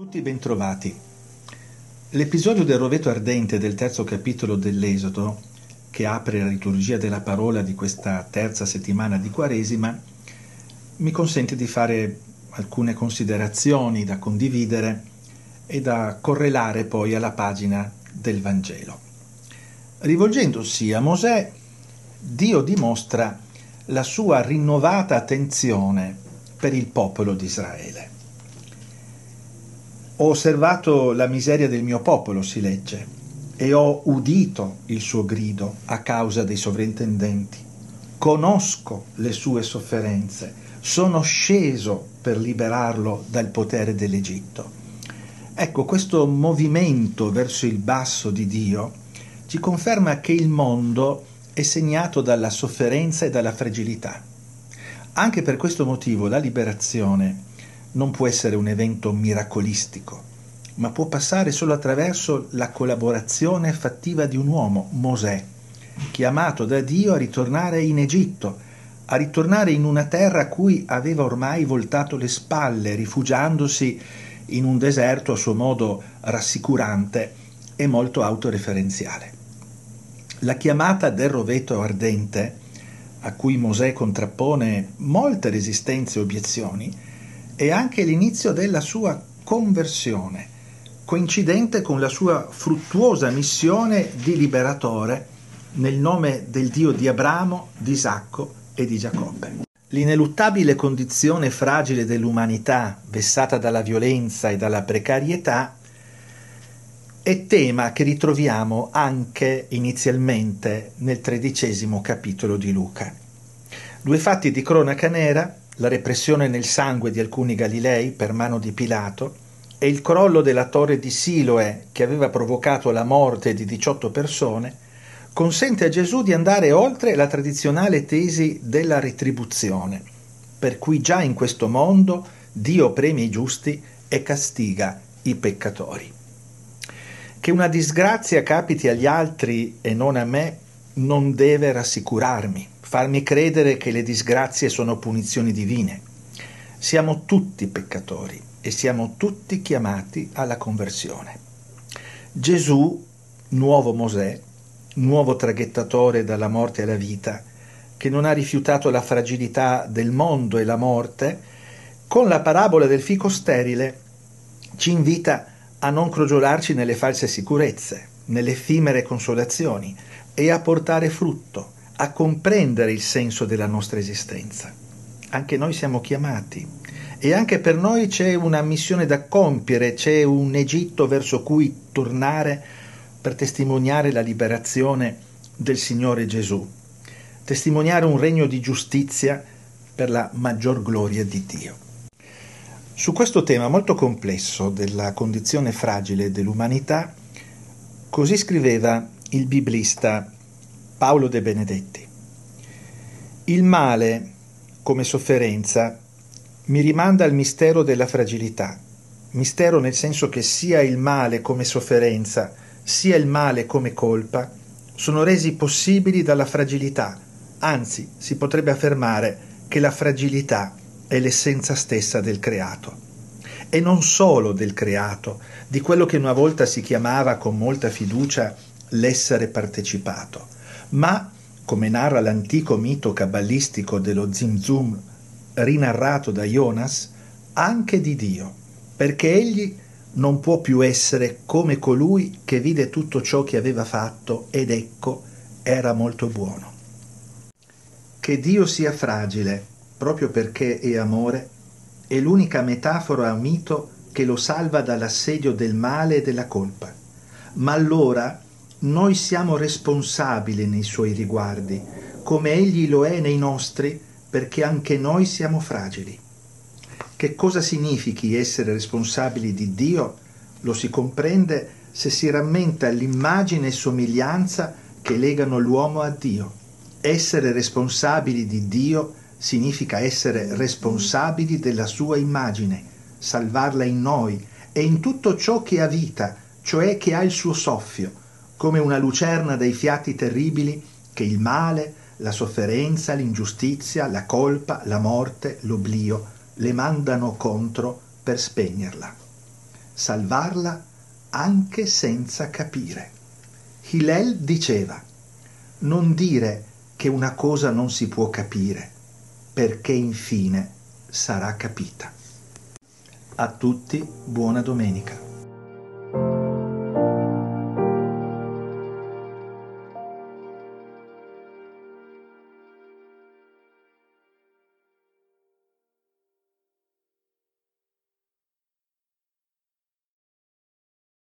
Tutti bentrovati. L'episodio del roveto ardente del terzo capitolo dell'Esodo, che apre la liturgia della parola di questa terza settimana di Quaresima, mi consente di fare alcune considerazioni da condividere e da correlare poi alla pagina del Vangelo. Rivolgendosi a Mosè, Dio dimostra la sua rinnovata attenzione per il popolo di Israele. Ho osservato la miseria del mio popolo, si legge, e ho udito il suo grido a causa dei sovrintendenti. Conosco le sue sofferenze, sono sceso per liberarlo dal potere dell'Egitto. Ecco, questo movimento verso il basso di Dio ci conferma che il mondo è segnato dalla sofferenza e dalla fragilità. Anche per questo motivo la liberazione non può essere un evento miracolistico, ma può passare solo attraverso la collaborazione fattiva di un uomo, Mosè, chiamato da Dio a ritornare in Egitto, a ritornare in una terra a cui aveva ormai voltato le spalle, rifugiandosi in un deserto a suo modo rassicurante e molto autoreferenziale. La chiamata del roveto ardente, a cui Mosè contrappone molte resistenze e obiezioni, è anche l'inizio della sua conversione, coincidente con la sua fruttuosa missione di liberatore nel nome del Dio di Abramo, di Isacco e di Giacobbe. L'ineluttabile condizione fragile dell'umanità, vessata dalla violenza e dalla precarietà, è tema che ritroviamo anche inizialmente nel tredicesimo capitolo di Luca. Due fatti di cronaca nera la repressione nel sangue di alcuni Galilei per mano di Pilato e il crollo della torre di Siloe che aveva provocato la morte di 18 persone, consente a Gesù di andare oltre la tradizionale tesi della retribuzione, per cui già in questo mondo Dio premia i giusti e castiga i peccatori. Che una disgrazia capiti agli altri e non a me non deve rassicurarmi farmi credere che le disgrazie sono punizioni divine. Siamo tutti peccatori e siamo tutti chiamati alla conversione. Gesù, nuovo Mosè, nuovo traghettatore dalla morte alla vita, che non ha rifiutato la fragilità del mondo e la morte, con la parabola del fico sterile ci invita a non crogiolarci nelle false sicurezze, nelle effimere consolazioni e a portare frutto, a comprendere il senso della nostra esistenza. Anche noi siamo chiamati e anche per noi c'è una missione da compiere, c'è un Egitto verso cui tornare per testimoniare la liberazione del Signore Gesù, testimoniare un regno di giustizia per la maggior gloria di Dio. Su questo tema molto complesso della condizione fragile dell'umanità, così scriveva il biblista Paolo De Benedetti. Il male, come sofferenza, mi rimanda al mistero della fragilità. Mistero nel senso che sia il male come sofferenza, sia il male come colpa, sono resi possibili dalla fragilità, anzi si potrebbe affermare che la fragilità è l'essenza stessa del creato. E non solo del creato, di quello che una volta si chiamava con molta fiducia l'essere partecipato ma, come narra l'antico mito cabalistico dello Zimzum rinarrato da Jonas, anche di Dio, perché egli non può più essere come colui che vide tutto ciò che aveva fatto ed ecco era molto buono. Che Dio sia fragile, proprio perché è amore, è l'unica metafora o mito che lo salva dall'assedio del male e della colpa. Ma allora noi siamo responsabili nei suoi riguardi, come egli lo è nei nostri, perché anche noi siamo fragili. Che cosa significhi essere responsabili di Dio? Lo si comprende se si rammenta l'immagine e somiglianza che legano l'uomo a Dio. Essere responsabili di Dio significa essere responsabili della sua immagine, salvarla in noi e in tutto ciò che ha vita, cioè che ha il suo soffio, come una lucerna dai fiati terribili che il male, la sofferenza, l'ingiustizia, la colpa, la morte, l'oblio le mandano contro per spegnerla. salvarla anche senza capire. Hillel diceva, non dire che una cosa non si può capire, perché infine sarà capita. A tutti buona domenica.